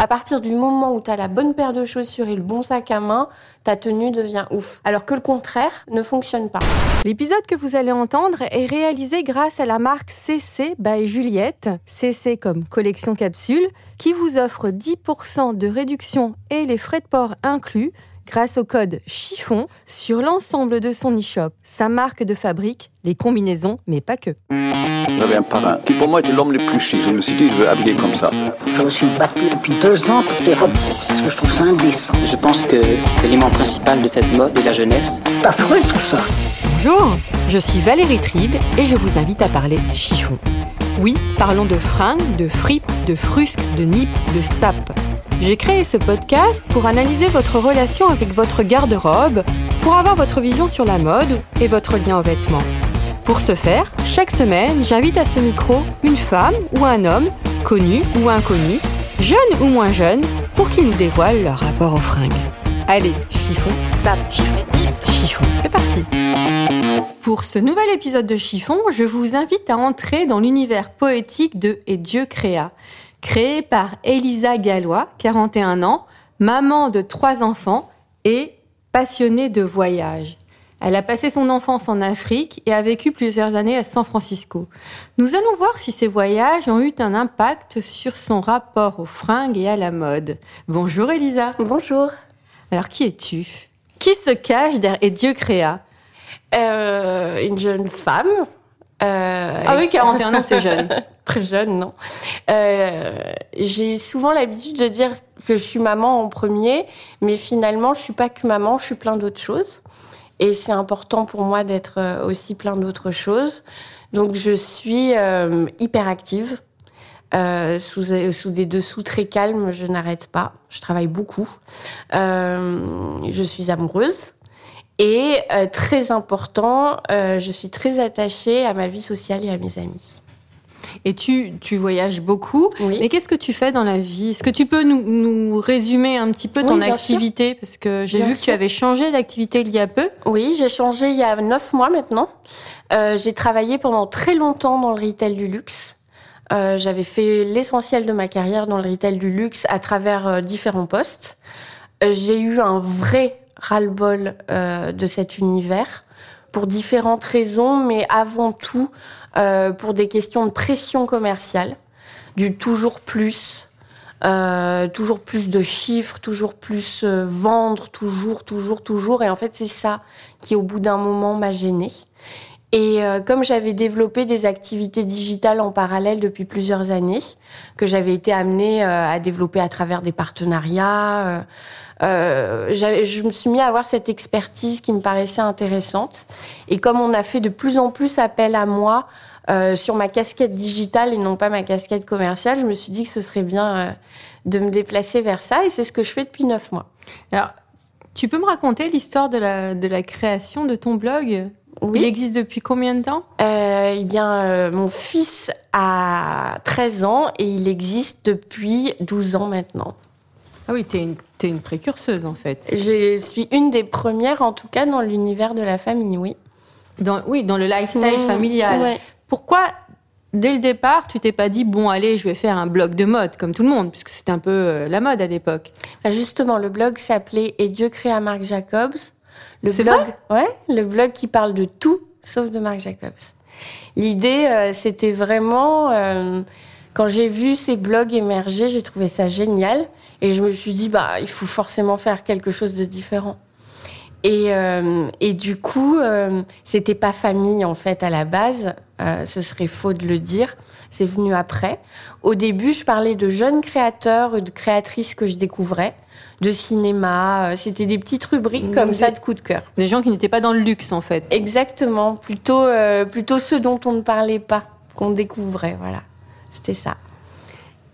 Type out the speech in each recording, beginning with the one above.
À partir du moment où tu as la bonne paire de chaussures et le bon sac à main, ta tenue devient ouf. Alors que le contraire ne fonctionne pas. L'épisode que vous allez entendre est réalisé grâce à la marque CC by Juliette, CC comme collection capsule, qui vous offre 10% de réduction et les frais de port inclus grâce au code chiffon sur l'ensemble de son e-shop, sa marque de fabrique, les combinaisons, mais pas que. J'avais un parrain qui pour moi était l'homme le plus chic. Je me suis dit, je veux habiller comme ça. Je me suis battu depuis deux ans pour ces robes parce que je trouve ça indécent. Je pense que l'élément principal de cette mode est la jeunesse. C'est affreux tout ça. Bonjour, je suis Valérie Tribe et je vous invite à parler chiffon. Oui, parlons de fringues, de fripes, de frusques, de nippes, de sapes. J'ai créé ce podcast pour analyser votre relation avec votre garde-robe, pour avoir votre vision sur la mode et votre lien aux vêtements. Pour ce faire, chaque semaine, j'invite à ce micro une femme ou un homme, connu ou inconnu, jeune ou moins jeune, pour qu'ils nous dévoilent leur rapport aux fringues. Allez, chiffon, sap, chiffon, c'est parti Pour ce nouvel épisode de Chiffon, je vous invite à entrer dans l'univers poétique de Et Dieu créa, créé par Elisa Gallois, 41 ans, maman de trois enfants et passionnée de voyage. Elle a passé son enfance en Afrique et a vécu plusieurs années à San Francisco. Nous allons voir si ces voyages ont eu un impact sur son rapport aux fringues et à la mode. Bonjour Elisa. Bonjour. Alors qui es-tu? Qui se cache derrière Et Dieu créa? Euh, une jeune femme. Euh, Ah oui, 41 ans, c'est jeune. Très jeune, non. Euh, J'ai souvent l'habitude de dire que je suis maman en premier, mais finalement, je suis pas que maman, je suis plein d'autres choses. Et c'est important pour moi d'être euh, aussi plein d'autres choses. Donc, je suis euh, hyper active. Euh, sous, sous des dessous très calmes, je n'arrête pas. Je travaille beaucoup. Euh, je suis amoureuse. Et euh, très important, euh, je suis très attachée à ma vie sociale et à mes amis. Et tu, tu voyages beaucoup. Oui. Mais qu'est-ce que tu fais dans la vie? Est-ce que tu peux nous, nous résumer un petit peu ton Oui, activité? Parce que j'ai vu que tu avais changé d'activité il y a peu. Oui, j'ai changé il y a neuf mois maintenant. Euh, j'ai travaillé pendant très longtemps dans le retail du luxe. Euh, J'avais fait l'essentiel de ma carrière dans le retail du luxe à travers euh, différents postes. Euh, j'ai eu un vrai ras-le-bol euh, de cet univers pour différentes raisons, mais avant tout euh, pour des questions de pression commerciale, du toujours plus, euh, toujours plus de chiffres, toujours plus euh, vendre, toujours, toujours, toujours. Et en fait, c'est ça qui, au bout d'un moment, m'a gênée. Et euh, comme j'avais développé des activités digitales en parallèle depuis plusieurs années, que j'avais été amenée euh, à développer à travers des partenariats, euh, euh, je me suis mis à avoir cette expertise qui me paraissait intéressante. Et comme on a fait de plus en plus appel à moi euh, sur ma casquette digitale et non pas ma casquette commerciale, je me suis dit que ce serait bien euh, de me déplacer vers ça. Et c'est ce que je fais depuis neuf mois. Alors, tu peux me raconter l'histoire de la, de la création de ton blog? Oui. Il existe depuis combien de temps? Euh, eh bien, euh, mon fils a 13 ans et il existe depuis 12 ans maintenant. Ah oui, t'es une, t'es une précurseuse en fait. Je suis une des premières, en tout cas, dans l'univers de la famille, oui. Dans, oui, dans le lifestyle Mmh, familial. ouais. Pourquoi, dès le départ, tu t'es pas dit, bon, allez, je vais faire un blog de mode, comme tout le monde, puisque c'était un peu euh, la mode à l'époque? Bah, Justement, le blog s'appelait Et Dieu créa Marc Jacobs. Le blog, ouais, le blog qui parle de tout sauf de Marc Jacobs. L'idée, euh, c'était vraiment euh, quand j'ai vu ces blogs émerger, j'ai trouvé ça génial et je me suis dit bah il faut forcément faire quelque chose de différent. Et, euh, et du coup, c'était pas famille en fait à la base. Ce serait faux de le dire. C'est venu après. Au début, je parlais de jeunes créateurs et de créatrices que je découvrais, de cinéma. Euh, C'était des petites rubriques comme Des- ça de coup de cœur. Des gens qui n'étaient pas dans le luxe, en fait. Exactement. Plutôt, euh, plutôt ceux dont on ne parlait pas, qu'on découvrait. Voilà. C'était ça.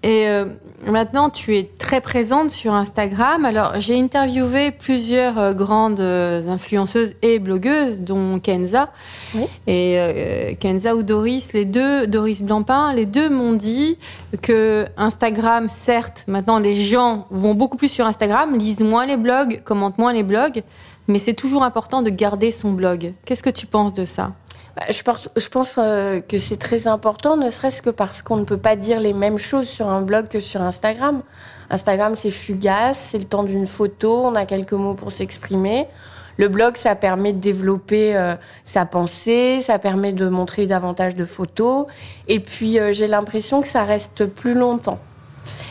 Et euh, maintenant, tu es très présente sur Instagram. Alors, j'ai interviewé plusieurs euh, grandes euh, influenceuses et blogueuses, dont Kenza. Oui. Et euh, Kenza ou Doris, les deux, Doris Blancpain, les deux m'ont dit que Instagram, certes, maintenant les gens vont beaucoup plus sur Instagram, lisent moins les blogs, commentent moins les blogs, mais c'est toujours important de garder son blog. Qu'est-ce que tu penses de ça? Je pense, je pense euh, que c'est très important, ne serait-ce que parce qu'on ne peut pas dire les mêmes choses sur un blog que sur Instagram. Instagram, c'est fugace, c'est le temps d'une photo, on a quelques mots pour s'exprimer. Le blog, ça permet de développer euh, sa pensée, ça permet de montrer davantage de photos. Et puis, euh, j'ai l'impression que ça reste plus longtemps.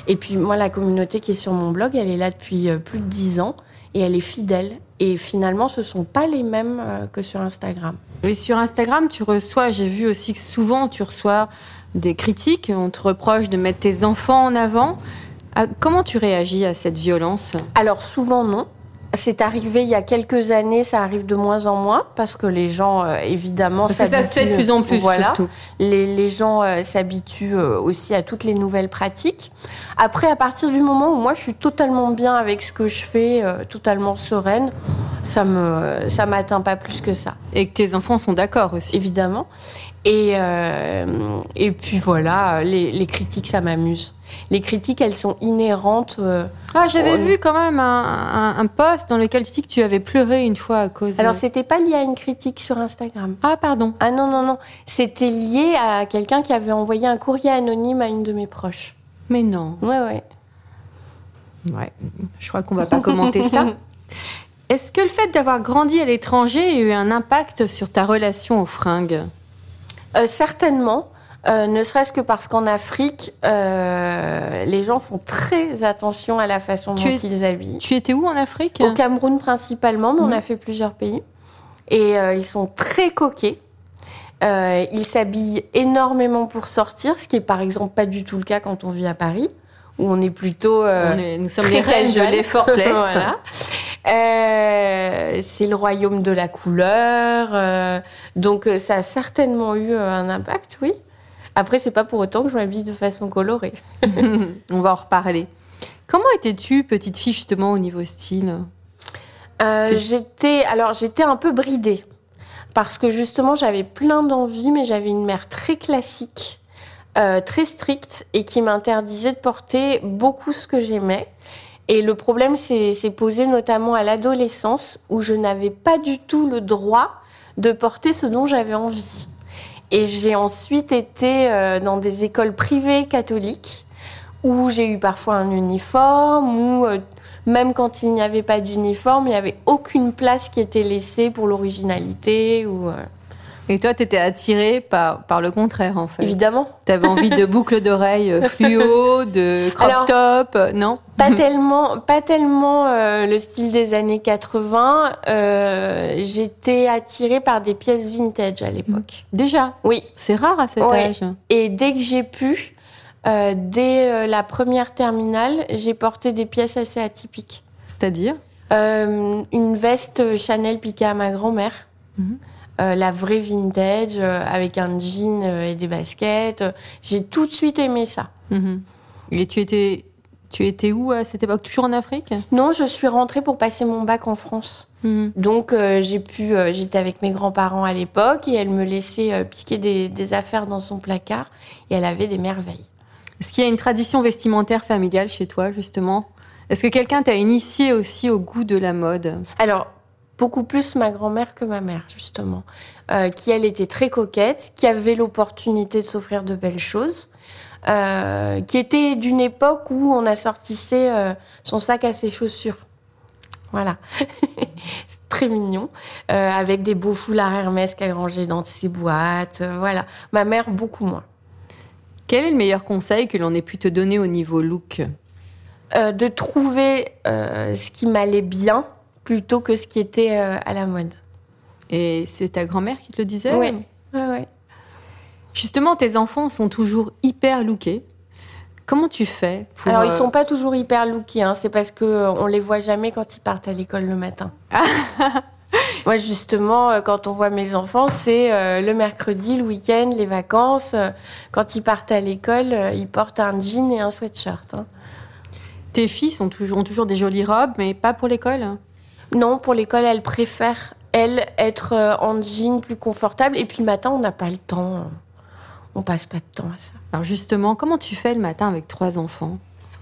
Et puis, moi, la communauté qui est sur mon blog, elle est là depuis plus de dix ans et elle est fidèle. Et finalement, ce sont pas les mêmes que sur Instagram. Et sur Instagram, tu reçois, j'ai vu aussi que souvent tu reçois des critiques, on te reproche de mettre tes enfants en avant. Ah, Comment tu réagis à cette violence? Alors souvent non. C'est arrivé il y a quelques années, ça arrive de moins en moins parce que les gens euh, évidemment Parce que ça se fait de plus en plus, Voilà, surtout. les, les gens euh, s'habituent euh, aussi à toutes les nouvelles pratiques. Après, à partir du moment où moi je suis totalement bien avec ce que je fais, euh, totalement sereine, ça me ça m'atteint pas plus que ça, Et que tes enfants sont d'accord aussi. évidemment. Et euh, et puis voilà, les, les critiques ça m'amuse. Les critiques elles sont inhérentes. euh, Ah, j'avais vu quand même un, un, un post dans lequel tu dis que tu avais pleuré une fois à cause. Alors c'était pas lié à une critique sur Instagram. ah, pardon. Ah non, non, non. C'était lié à quelqu'un qui avait envoyé un courrier anonyme à une de mes proches. Mais non. Ouais, ouais. Ouais. Je crois qu'on va pas commenter ça. Est-ce que le fait d'avoir grandi à l'étranger a eu un impact sur ta relation aux fringues? Euh, certainement. Euh, ne serait-ce que parce qu'en Afrique, euh, les gens font très attention à la façon Tu dont es- ils habillent. Tu étais où en Afrique? Au Cameroun principalement, mais on Mhm. a fait plusieurs pays. Et euh, ils sont très coquets. Ils s'habillent énormément pour sortir, ce qui est par exemple pas du tout le cas quand on vit à Paris, où on est plutôt... euh, On est- Nous sommes très les reines de l'effortless. Voilà. Euh, c'est le royaume de la couleur. euh, donc ça a certainement eu un impact, oui. Après, c'est pas pour autant que je m'habille de façon colorée. On va en reparler. Comment étais-tu, petite fille, justement, au niveau style? J'étais alors j'étais un peu bridée parce que justement j'avais plein d'envie, mais j'avais une mère très classique, euh, très stricte et qui m'interdisait de porter beaucoup ce que j'aimais. Et le problème s'est posé notamment à l'adolescence où je n'avais pas du tout le droit de porter ce dont j'avais envie. Et j'ai ensuite été euh, dans des écoles privées catholiques où j'ai eu parfois un uniforme, où euh, même quand il n'y avait pas d'uniforme, il n'y avait aucune place qui était laissée pour l'originalité. Ou euh, Et toi, t'étais attirée par, par le contraire, en fait. évidemment, T'avais envie de boucles d'oreilles euh, fluo, de crop top, euh, non pas tellement, pas tellement euh, le style des années 80. euh, J'étais attirée par des pièces vintage à l'époque. Déjà, Oui, c'est rare à cet Ouais. âge. Et dès que j'ai pu, euh, dès la première terminale, j'ai porté des pièces assez atypiques. C'est-à-dire? Une veste Chanel piquée à ma grand-mère. Mhm. Euh, la vraie vintage, euh, avec un jean euh, et des baskets. J'ai tout de suite aimé ça. Mhm. Et tu étais, tu étais où à cette époque? Toujours en Afrique? Non, je suis rentrée pour passer mon bac en France. Mhm. Donc j'ai pu, j'étais avec mes grands-parents à l'époque et elle me laissait piquer des, des affaires dans son placard et elle avait des merveilles. Est-ce qu'il y a une tradition vestimentaire familiale chez toi, justement? Est-ce que quelqu'un t'a initié aussi au goût de la mode? Alors, beaucoup plus ma grand-mère que ma mère, justement, euh, qui, elle, était très coquette, qui avait l'opportunité de s'offrir de belles choses, euh, qui était d'une époque où on assortissait euh, son sac à ses chaussures. Voilà. C'est très mignon. Avec des beaux foulards Hermès qu'elle rangeait dans ses boîtes. voilà. Ma mère, beaucoup moins. Quel est le meilleur conseil que l'on ait pu te donner au niveau look? Euh, de trouver euh, ce qui m'allait bien plutôt que ce qui était euh, à la mode. Et c'est ta grand-mère qui te le disait. Ouais, ouais. Justement, tes enfants sont toujours hyper lookés. Comment tu fais pour... Alors, ils euh, sont pas toujours hyper lookés, hein. c'est parce que euh, on les voit jamais quand ils partent à l'école le matin. Moi, justement, quand on voit mes enfants, c'est euh, le mercredi, le week-end, les vacances. Quand ils partent à l'école, ils portent un jean et un sweatshirt. hein. Tes filles sont toujours, ont toujours des jolies robes, mais pas pour l'école? Non, pour l'école, elles préfèrent, elles, être euh, en jean plus confortable. Et puis le matin, on n'a pas le temps. euh, On passe pas de temps à ça. Alors justement, comment tu fais le matin avec trois enfants?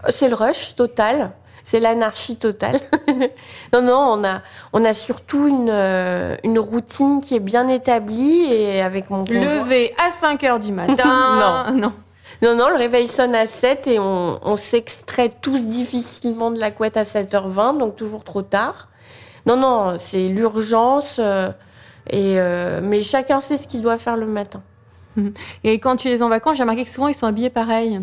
C'est le rush total. C'est l'anarchie totale. non, non, on a, on a surtout une, euh, une routine qui est bien établie et avec mon conjoint. Lever à 5 heures du matin Non. non. Non, non, le réveil sonne à 7 et on, on s'extrait tous difficilement de la couette à 7h20, donc toujours trop tard. Non, non, c'est l'urgence. euh, et, euh, mais chacun sait ce qu'il doit faire le matin. Et quand tu es en vacances, j'ai remarqué que souvent ils sont habillés pareil.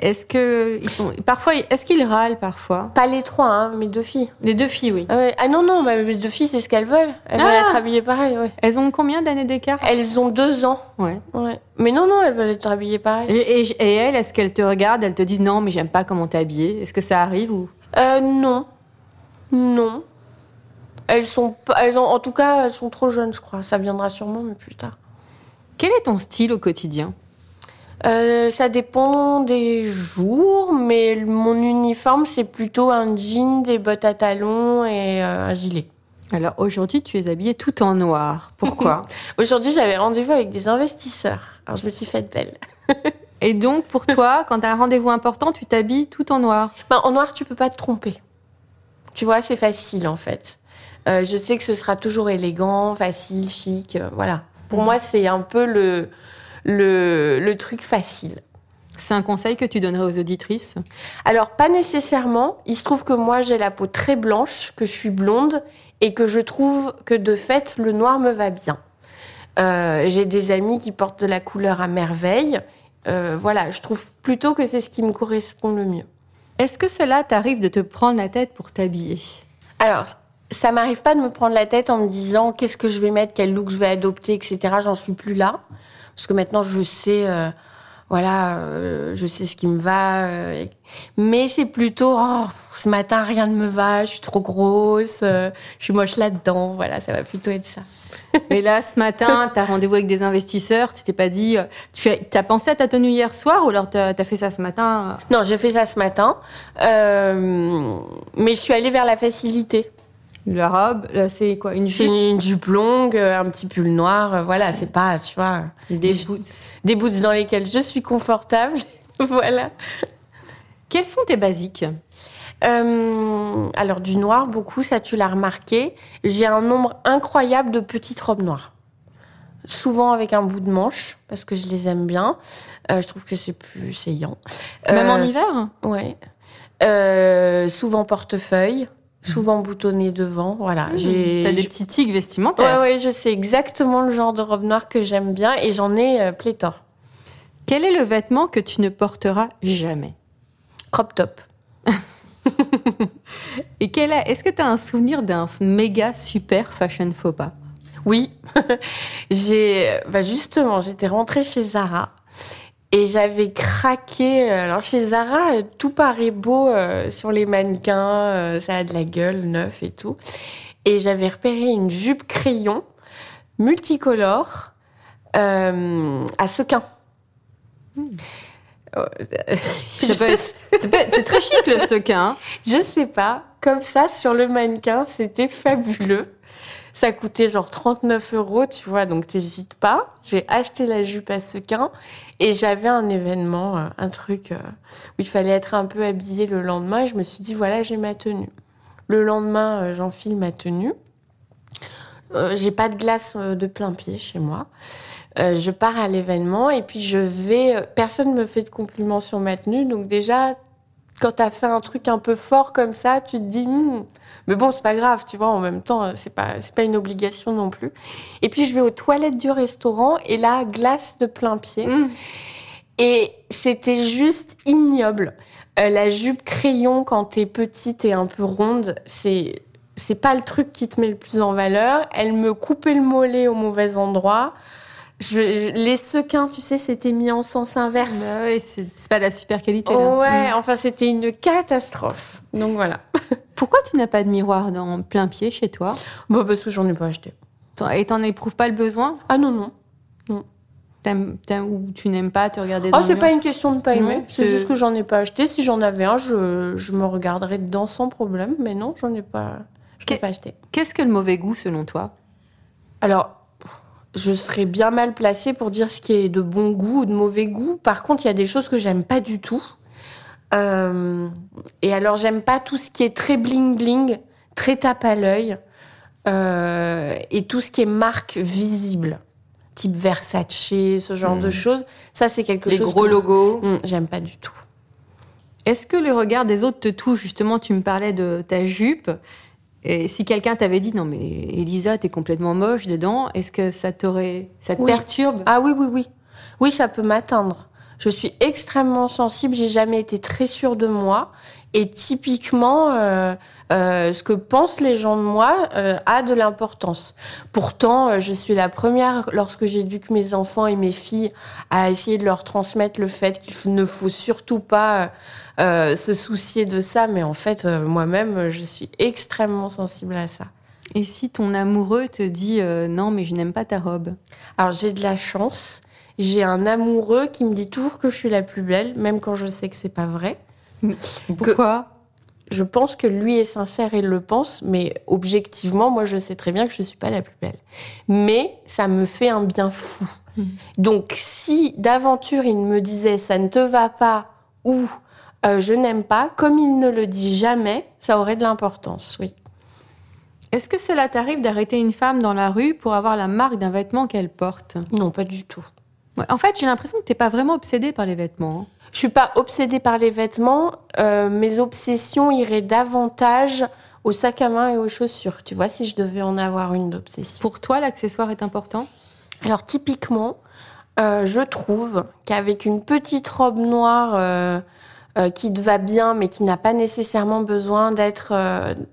Est-ce que ils sont parfois est-ce qu'ils râlent parfois? Pas les trois, hein, mes deux filles. Les deux filles, oui. Ah. Ah non, non, bah, mes deux filles, c'est ce qu'elles veulent. Elles veulent Ah être habillées pareil, ouais. Elles ont combien d'années d'écart? Elles ont deux ans. Ouais. Ouais. Mais non, non, elles veulent être habillées pareil. Et, et, et elles, est-ce qu'elles te regardent Elles te disent non, mais j'aime pas comment t'es habillée? Est-ce que ça arrive ou? Euh, non. Non. Elles sont elles ont, en tout cas, elles sont trop jeunes, je crois. Ça viendra sûrement, mais plus tard. Quel est ton style au quotidien? Euh, ça dépend des jours, mais mon uniforme, c'est plutôt un jean, des bottes à talons et euh, un gilet. Alors aujourd'hui, tu es habillée tout en noir. Pourquoi? Aujourd'hui, j'avais rendez-vous avec des investisseurs. Alors, je me suis faite belle. Et donc pour toi, quand tu as un rendez-vous important, tu t'habilles tout en noir? Ben, en noir, tu peux pas te tromper. Tu vois, c'est facile, en fait. Euh, je sais que ce sera toujours élégant, facile, chic, euh, voilà. Pour moi, c'est un peu le, le, le truc facile. C'est un conseil que tu donnerais aux auditrices? Alors, pas nécessairement. Il se trouve que moi, j'ai la peau très blanche, que je suis blonde et que je trouve que de fait, le noir me va bien. Euh, j'ai des amis qui portent de la couleur à merveille. Euh, voilà, je trouve plutôt que c'est ce qui me correspond le mieux. Est-ce que cela t'arrive de te prendre la tête pour t'habiller? Alors, ça m'arrive pas de me prendre la tête en me disant qu'est-ce que je vais mettre, quel look je vais adopter, etc. J'en suis plus là. Parce que maintenant, je sais, euh, voilà, euh, je sais ce qui me va. euh, mais c'est plutôt, oh, ce matin, rien ne me va, je suis trop grosse, euh, je suis moche là-dedans. Voilà, ça va plutôt être ça. Et là, ce matin, tu as rendez-vous avec des investisseurs, tu t'es pas dit... euh, Tu as, pensé à ta tenue hier soir ou alors tu as fait ça ce matin Non, j'ai fait ça ce matin. Euh, mais je suis allée vers la facilité. La robe, c'est quoi Une jupe une jupe longue, euh, un petit pull noir. euh, Voilà, c'est pas, tu vois. Des boots. des boots dans lesquels je suis confortable. voilà. Quels sont tes basiques? Euh, alors du noir, beaucoup, ça tu l'as remarqué. J'ai un nombre incroyable de petites robes noires. Souvent avec un bout de manche, parce que je les aime bien. Euh, je trouve que c'est plus saillant. Même en hiver? Ouais. Souvent portefeuille, souvent boutonné devant. Voilà. J'ai- T'as des petits tics Ouais, vestimentaires. ouais, je sais exactement le genre de robe noire que j'aime bien et j'en ai euh, pléthore. Quel est le vêtement que tu ne porteras jamais? Crop top. Et quel est- est-ce que tu as un souvenir d'un méga super fashion faux pas? Oui, j'ai, bah justement, j'étais rentrée chez Zara et j'avais craqué. euh, Alors chez Zara, euh, tout paraît beau euh, sur les mannequins, euh, ça a de la gueule, neuf et tout. Et j'avais repéré une jupe crayon multicolore euh, à sequin. C'est pas- c'est très chic le sequin. Je sais pas, comme ça sur le mannequin, c'était fabuleux. Ça coûtait genre 39 euros, tu vois, donc t'hésites pas. J'ai acheté la jupe à sequin et j'avais un événement, euh, un truc euh, où il fallait être un peu habillé le lendemain et je me suis dit, voilà, j'ai ma tenue. Le lendemain, euh, j'enfile ma tenue. J'ai pas de glace de plein pied chez moi. Je pars à l'événement et puis je vais. Personne me fait de compliments sur ma tenue, donc déjà, quand t'as fait un truc un peu fort comme ça, tu te dis, Hmm, mais bon, c'est pas grave, tu vois. En même temps, euh, c'est pas c'est pas une obligation non plus. Et puis je vais aux toilettes du restaurant et là, glace de plein pied. Mm. Et c'était juste ignoble. Euh, la jupe crayon quand t'es petite et un peu ronde, c'est c'est pas le truc qui te met le plus en valeur. Elle me coupait le mollet au mauvais endroit. Je, les sequins, tu sais, c'était mis en sens inverse. Bah ouais, c'est pas la super qualité. là. Oh ouais, Mm. enfin c'était une catastrophe. Donc voilà. Pourquoi tu n'as pas de miroir dans plein pied chez toi? Bon, parce que j'en ai pas acheté. Et t'en éprouves pas le besoin? Ah non, non. T'aimes- Ou tu n'aimes pas te regarder Oh, dans c'est pas une question de pas aimer. Non, c'est juste que j'en ai pas acheté. Si j'en avais un, je, je me regarderais dedans sans problème. Mais non, j'en ai pas, Que- pas acheté. Qu'est-ce que le mauvais goût selon toi? Alors, je serais bien mal placée pour dire ce qui est de bon goût ou de mauvais goût. Par contre, il y a des choses que j'aime pas du tout. Euh, et alors, j'aime pas tout ce qui est très bling bling, très tape à l'œil, euh, et tout ce qui est marque visible, type Versace, ce genre de choses. Ça, c'est quelque Hmm. Les chose. gros que- logos Hum, j'aime pas du tout. Est-ce que le regard des autres te touche Justement, tu me parlais de ta jupe. Et si quelqu'un t'avait dit non mais Elisa t'es complètement moche dedans, est-ce que ça t'aurait ça te Oui. perturbe? Ah oui, oui, oui. Oui, ça peut m'atteindre. Je suis extrêmement sensible, j'ai jamais été très sûre de moi. Et typiquement, euh, euh, ce que pensent les gens de moi euh, a de l'importance. Pourtant, je suis la première, lorsque j'éduque mes enfants et mes filles, à essayer de leur transmettre le fait qu'il ne faut surtout pas se soucier de ça. Mais en fait, moi-même, je suis extrêmement sensible à ça. Et si ton amoureux te dit non mais je n'aime pas ta robe Alors j'ai de la chance. J'ai un amoureux qui me dit toujours que je suis la plus belle, même quand je sais que c'est pas vrai. Pourquoi? Je pense que lui est sincère et il le pense, mais objectivement, moi je sais très bien que je suis pas la plus belle. Mais ça me fait un bien fou. Donc si d'aventure il me disait ça ne te va pas ou euh, je n'aime pas, comme il ne le dit jamais, ça aurait de l'importance, oui. Est-ce que cela t'arrive d'arrêter une femme dans la rue pour avoir la marque d'un vêtement qu'elle porte? Non, pas du tout. Ouais, En fait, j'ai l'impression que t'es pas vraiment obsédée par les vêtements. hein. Je suis pas obsédée par les vêtements. euh, mes obsessions iraient davantage au sac à main et aux chaussures. Tu vois, si je devais en avoir une d'obsession. Pour toi, l'accessoire est important? Alors typiquement, euh, je trouve qu'avec une petite robe noire euh, euh, qui te va bien, mais qui n'a pas nécessairement besoin d'être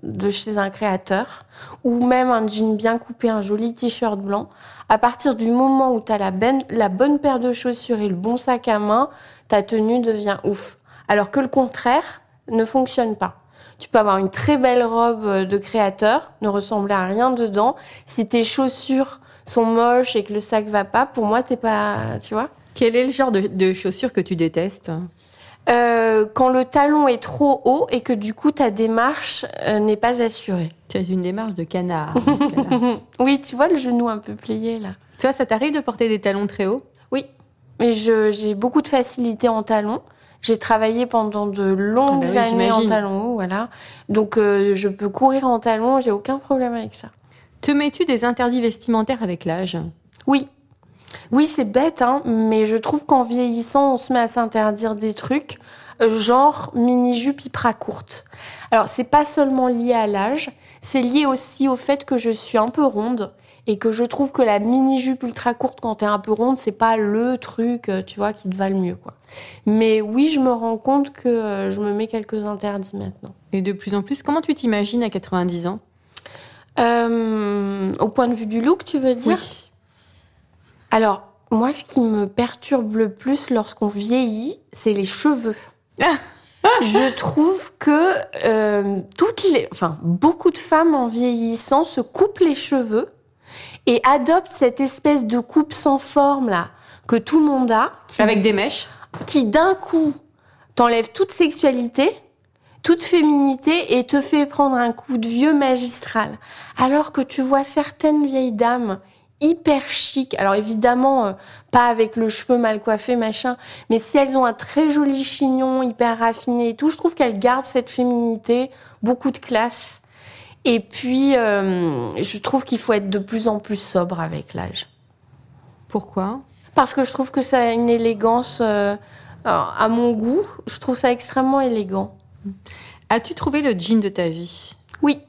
de chez un créateur, ou même un jean bien coupé, un joli t-shirt blanc, à partir du moment où tu as la, ben- la bonne paire de chaussures et le bon sac à main, ta tenue devient ouf. Alors que le contraire ne fonctionne pas. Tu peux avoir une très belle robe euh, de créateur, ne ressembler à rien dedans. Si tes chaussures sont moches et que le sac va pas, pour moi, t'es pas, tu vois. Quel est le genre de, de chaussures que tu détestes? Euh, quand le talon est trop haut et que du coup ta démarche euh, n'est pas assurée. Tu as une démarche de canard. oui, tu vois le genou un peu plié là. tu vois, ça t'arrive de porter des talons très hauts? Oui, mais j'ai beaucoup de facilité en talons. J'ai travaillé pendant de longues Ah bah oui, années en talons hauts, voilà. Donc euh, je peux courir en talons, j'ai aucun problème avec ça. Te mets-tu des interdits vestimentaires avec l'âge? Oui. Oui, c'est bête, hein, mais je trouve qu'en vieillissant, on se met à s'interdire des trucs, euh, genre mini-jupe hyper courte. Alors, c'est pas seulement lié à l'âge, c'est lié aussi au fait que je suis un peu ronde et que je trouve que la mini-jupe ultra courte quand t'es un peu ronde, c'est pas le truc, euh, tu vois, qui te va le mieux, quoi. Mais oui, je me rends compte que euh, je me mets quelques interdits maintenant. Et de plus en plus, comment tu t'imagines à 90 ans? Euh, au point de vue du look, tu veux dire? Alors, moi, ce qui me perturbe le plus lorsqu'on vieillit, c'est les cheveux. Je trouve que euh, toutes les, enfin, beaucoup de femmes en vieillissant se coupent les cheveux et adoptent cette espèce de coupe sans forme là que tout le monde a, qui, Avec des mèches qui d'un coup t'enlève toute sexualité, toute féminité et te fait prendre un coup de vieux magistral. Alors que tu vois certaines vieilles dames hyper chic, alors évidemment euh, pas avec le cheveu mal coiffé machin, mais si elles ont un très joli chignon hyper raffiné et tout, je trouve qu'elles gardent cette féminité, beaucoup de classe. Et puis euh, je trouve qu'il faut être de plus en plus sobre avec l'âge. Pourquoi? Parce que je trouve que ça a une élégance, euh, à mon goût, je trouve ça extrêmement élégant. As-tu trouvé le jean de ta vie? Oui.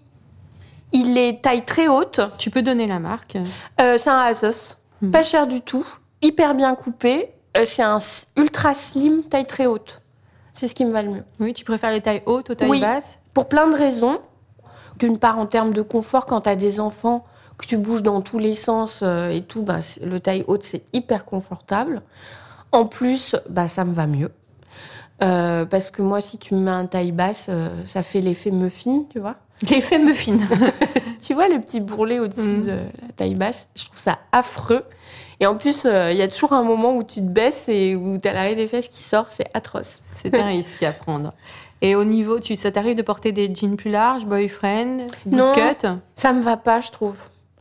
Il est taille très haute. Tu peux donner la marque Euh, c'est un Asos. Mhm. Pas cher du tout. Hyper bien coupé. Euh, c'est un ultra slim taille très haute. C'est ce qui me va le mieux. Oui, tu préfères les tailles hautes aux tailles Oui. basses Pour plein de raisons. D'une part, en termes de confort, quand tu as des enfants, que tu bouges dans tous les sens euh, et tout, bah, le taille haute, c'est hyper confortable. En plus, bah, ça me va mieux. Euh, parce que moi, si tu me mets un taille basse, euh, ça fait l'effet muffin, tu vois. L'effet muffin. Tu vois le petit bourrelet au-dessus Mhm. de la taille basse Je trouve ça affreux. Et en plus, euh, il y a toujours un moment où tu te baisses et où tu as l'arrêt des fesses qui sort, c'est atroce. C'est un risque à prendre. Et au niveau, tu, ça t'arrive de porter des jeans plus larges, boyfriend, Non. bootcut Ça me va pas, je trouve.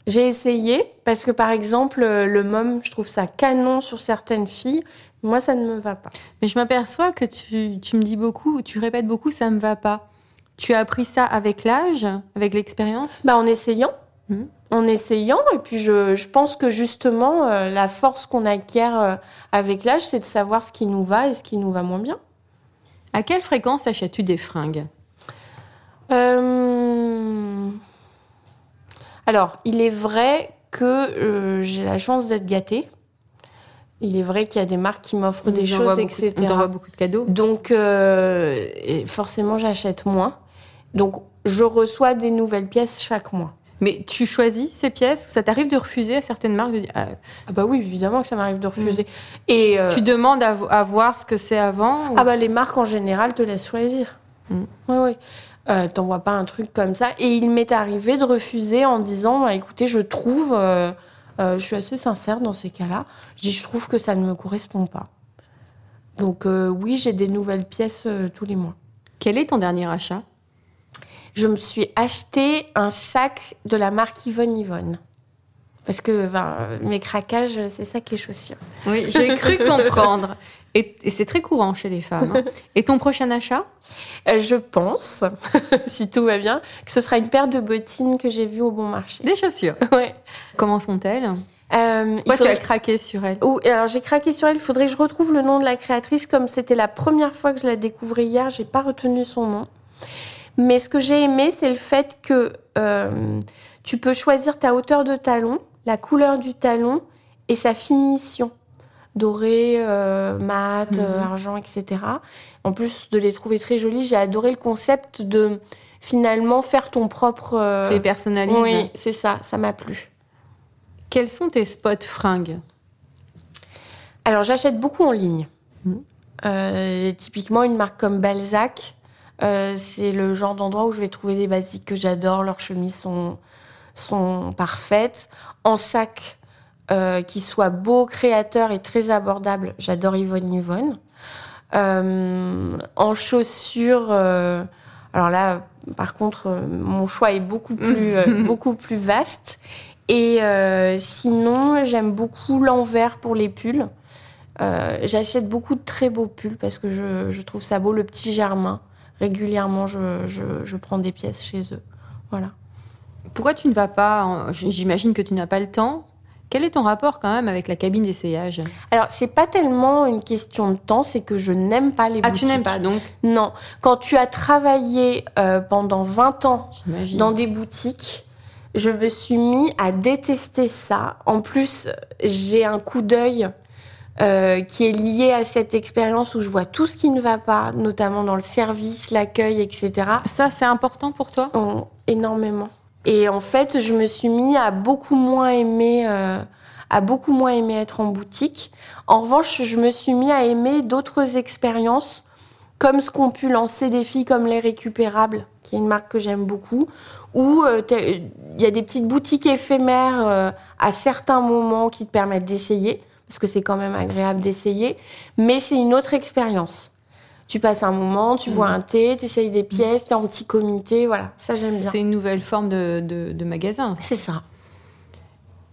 J'ai essayé parce que par exemple, euh, le mom, je trouve ça canon sur certaines filles. Moi, ça ne me va pas. Mais je m'aperçois que tu, tu me dis beaucoup, tu répètes beaucoup, ça me va pas. Tu as appris ça avec l'âge, avec l'expérience? Bah, en essayant. Mhm. En essayant. Et puis, je, je pense que justement, euh, la force qu'on acquiert euh, avec l'âge, c'est de savoir ce qui nous va et ce qui nous va moins bien. À quelle fréquence achètes-tu des fringues? Euh, Alors, il est vrai que j'ai la chance d'être gâtée. Il est vrai qu'il y a des marques qui m'offrent des On choses, beaucoup etc. On t'envoie beaucoup de cadeaux. Donc, forcément, j'achète moins. Donc, je reçois des nouvelles pièces chaque mois. Mais tu choisis ces pièces ou ça t'arrive de refuser à certaines marques de dire, ah, Ah bah oui, évidemment que ça m'arrive de refuser. Et euh, Tu demandes à, vo- à voir ce que c'est avant ou- ah bah les marques en général te laissent choisir. Mm. Oui, oui. Euh, T'envoies pas un truc comme ça. Et il m'est arrivé de refuser en disant, bah, écoutez, je trouve, euh, euh, je suis assez sincère dans ces cas-là. Je dis, je trouve que ça ne me correspond pas. Donc oui, j'ai des nouvelles pièces tous les mois. Quel est ton dernier achat? Je me suis acheté un sac de la marque Yvonne Yvonne. Parce que ben, mes craquages, c'est ça qui est chaussures. Oui, j'ai cru comprendre. Et, et c'est très courant chez les femmes. hein. Et ton prochain achat? Euh, je pense, si tout va bien, que ce sera une paire de bottines que j'ai vues au bon marché. Des chaussures? Ouais. Comment sont-elles? Euh, Toi, tu as craqué sur. Oh, et alors j'ai craqué sur elle. Il faudrait que je retrouve le nom de la créatrice. Comme c'était la première fois que je la découvrais hier, j'ai pas retenu son nom. Mais ce que j'ai aimé, c'est le fait que euh, tu peux choisir ta hauteur de talon, la couleur du talon et sa finition. Doré, euh, mat, euh, argent, etc. En plus de les trouver très jolies, j'ai adoré le concept de finalement faire ton propre. euh, les personnalises. Oui, c'est ça, ça m'a plu. Quels sont tes spots fringues? Alors, j'achète beaucoup en ligne. Mhm. Euh, typiquement, une marque comme Balzac, euh, c'est le genre d'endroit où je vais trouver des basiques que j'adore. Leurs chemises sont, sont parfaites. En sac, euh, qui soit beau, créateur et très abordable, j'adore Yvonne Yvonne. Euh, en chaussures, euh, alors là, par contre, mon choix est beaucoup plus, beaucoup plus vaste. Et sinon, j'aime beaucoup l'envers pour les pulls. J'achète beaucoup de très beaux pulls parce que je, je trouve ça beau, le petit germain. Régulièrement, je, je- je prends des pièces chez eux. Voilà. Pourquoi tu ne vas pas en- J'imagine que tu n'as pas le temps. Quel est ton rapport quand même avec la cabine d'essayage? Alors, c'est pas tellement une question de temps, c'est que je n'aime pas les Ah, boutiques. tu n'aimes pas donc? Non. Quand tu as travaillé euh, pendant 20 ans dans des boutiques, je me suis mis à détester ça. En plus, j'ai un coup d'œil euh, qui est lié à cette expérience où je vois tout ce qui ne va pas, notamment dans le service, l'accueil, etc. Ça, c'est important pour toi? Oh, énormément. Et en fait, je me suis mis à beaucoup moins aimer, euh, à beaucoup moins aimer être en boutique. En revanche, je me suis mis à aimer d'autres expériences, comme ce qu'ont pu lancer des filles comme les récupérables, qui est une marque que j'aime beaucoup, où euh, il y a des petites boutiques éphémères à certains moments qui te permettent d'essayer, parce que c'est quand même agréable d'essayer, mais c'est une autre expérience. Tu passes un moment, tu bois un thé, tu essayes des pièces, tu es en petit comité, voilà, ça j'aime bien. C'est une nouvelle forme de, de- de magasin. C'est ça.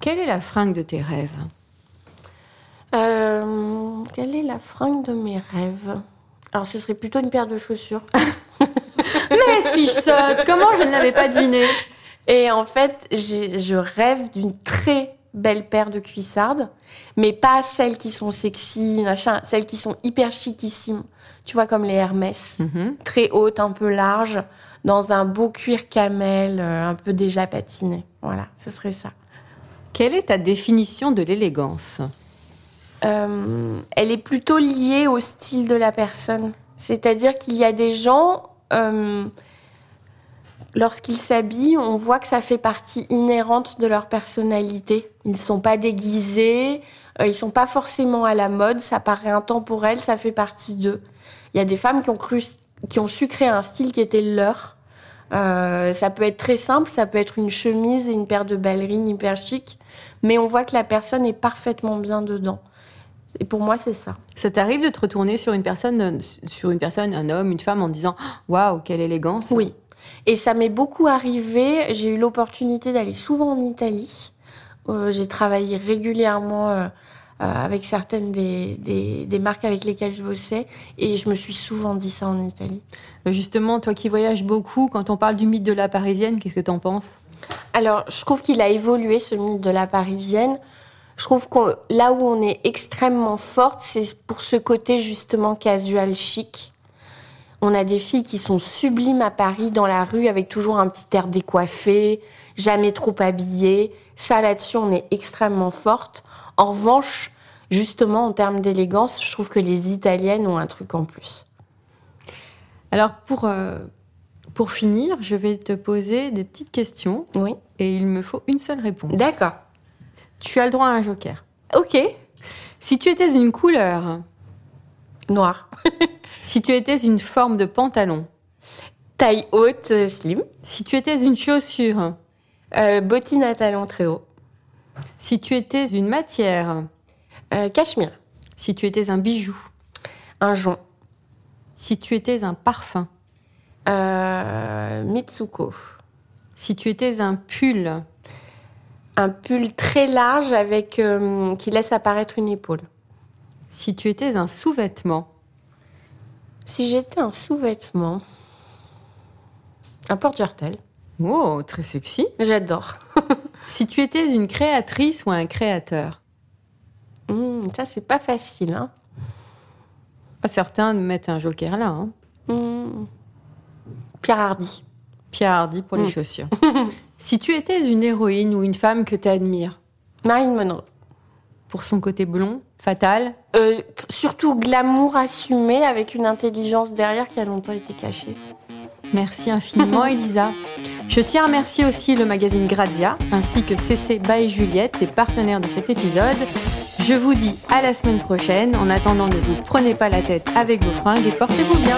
Quelle est la fringue de tes rêves? Euh, quelle est la fringue de mes rêves? Alors ce serait plutôt une paire de chaussures. Mais suis-je sotte Comment je ne l'avais pas deviné? Et en fait, je rêve d'une très belle paire de cuissardes, mais pas celles qui sont sexy, machin, celles qui sont hyper chiquissimes. Tu vois, comme les Hermès. Mhm. Très hautes, un peu larges, dans un beau cuir camel, euh, un peu déjà patiné. Voilà, ce serait ça. Quelle est ta définition de l'élégance? Euh, elle est plutôt liée au style de la personne. C'est-à-dire qu'il y a des gens, euh, Lorsqu'ils s'habillent, on voit que ça fait partie inhérente de leur personnalité. Ils ne sont pas déguisés, euh, ils sont pas forcément à la mode, ça paraît intemporel, ça fait partie d'eux. Il y a des femmes qui ont cru, qui ont su créer un style qui était leur. Euh, ça peut être très simple, ça peut être une chemise et une paire de ballerines hyper chic, mais on voit que la personne est parfaitement bien dedans. Et pour moi, c'est ça. Ça t'arrive de te retourner sur une personne, sur une personne, un homme, une femme, en disant waouh, quelle élégance. Oui. Et ça m'est beaucoup arrivé. J'ai eu l'opportunité d'aller souvent en Italie. Euh, j'ai travaillé régulièrement euh, euh, avec certaines des, des, des, marques avec lesquelles je bossais. Et je me suis souvent dit ça en Italie. Justement, toi qui voyages beaucoup, quand on parle du mythe de la parisienne, qu'est-ce que tu en penses? Alors, je trouve qu'il a évolué, ce mythe de la parisienne. Je trouve que là où on est extrêmement forte, c'est pour ce côté justement casual chic. On a des filles qui sont sublimes à Paris dans la rue avec toujours un petit air décoiffé, jamais trop habillées. Ça là-dessus, on est extrêmement forte. En revanche, justement en termes d'élégance, je trouve que les Italiennes ont un truc en plus. Alors pour, euh, pour finir, je vais te poser des petites questions. Oui. Et il me faut une seule réponse. D'accord. Tu as le droit à un joker. Ok. Si tu étais une couleur. Noir. si tu étais une forme de pantalon. Taille haute, euh, slim. Si tu étais une chaussure. Euh, bottine à talons très haut. Si tu étais une matière. Euh, cachemire. Si tu étais un bijou. Un jonc. Si tu étais un parfum. Euh, Mitsuko. Si tu étais un pull. Un pull très large avec qui laisse apparaître une épaule. Si tu étais un sous-vêtement. Si j'étais un sous-vêtement. Un porte-jartel. Oh, très sexy. J'adore. si tu étais une créatrice ou un créateur? Mmh, ça, c'est pas facile, hein. Certains mettent un joker là. Hein. Mmh. Pierre Hardy. Pierre Hardy pour les Mmh. chaussures. si tu étais une héroïne ou une femme que tu admires. Marilyn Monroe. Pour son côté blond, fatal. Euh, surtout glamour assumé avec une intelligence derrière qui a longtemps été cachée. Merci infiniment, Elisa. Je tiens à remercier aussi le magazine Grazia, ainsi que CC by Juliette, les partenaires de cet épisode. Je vous dis à la semaine prochaine. En attendant, ne vous prenez pas la tête avec vos fringues et portez-vous bien.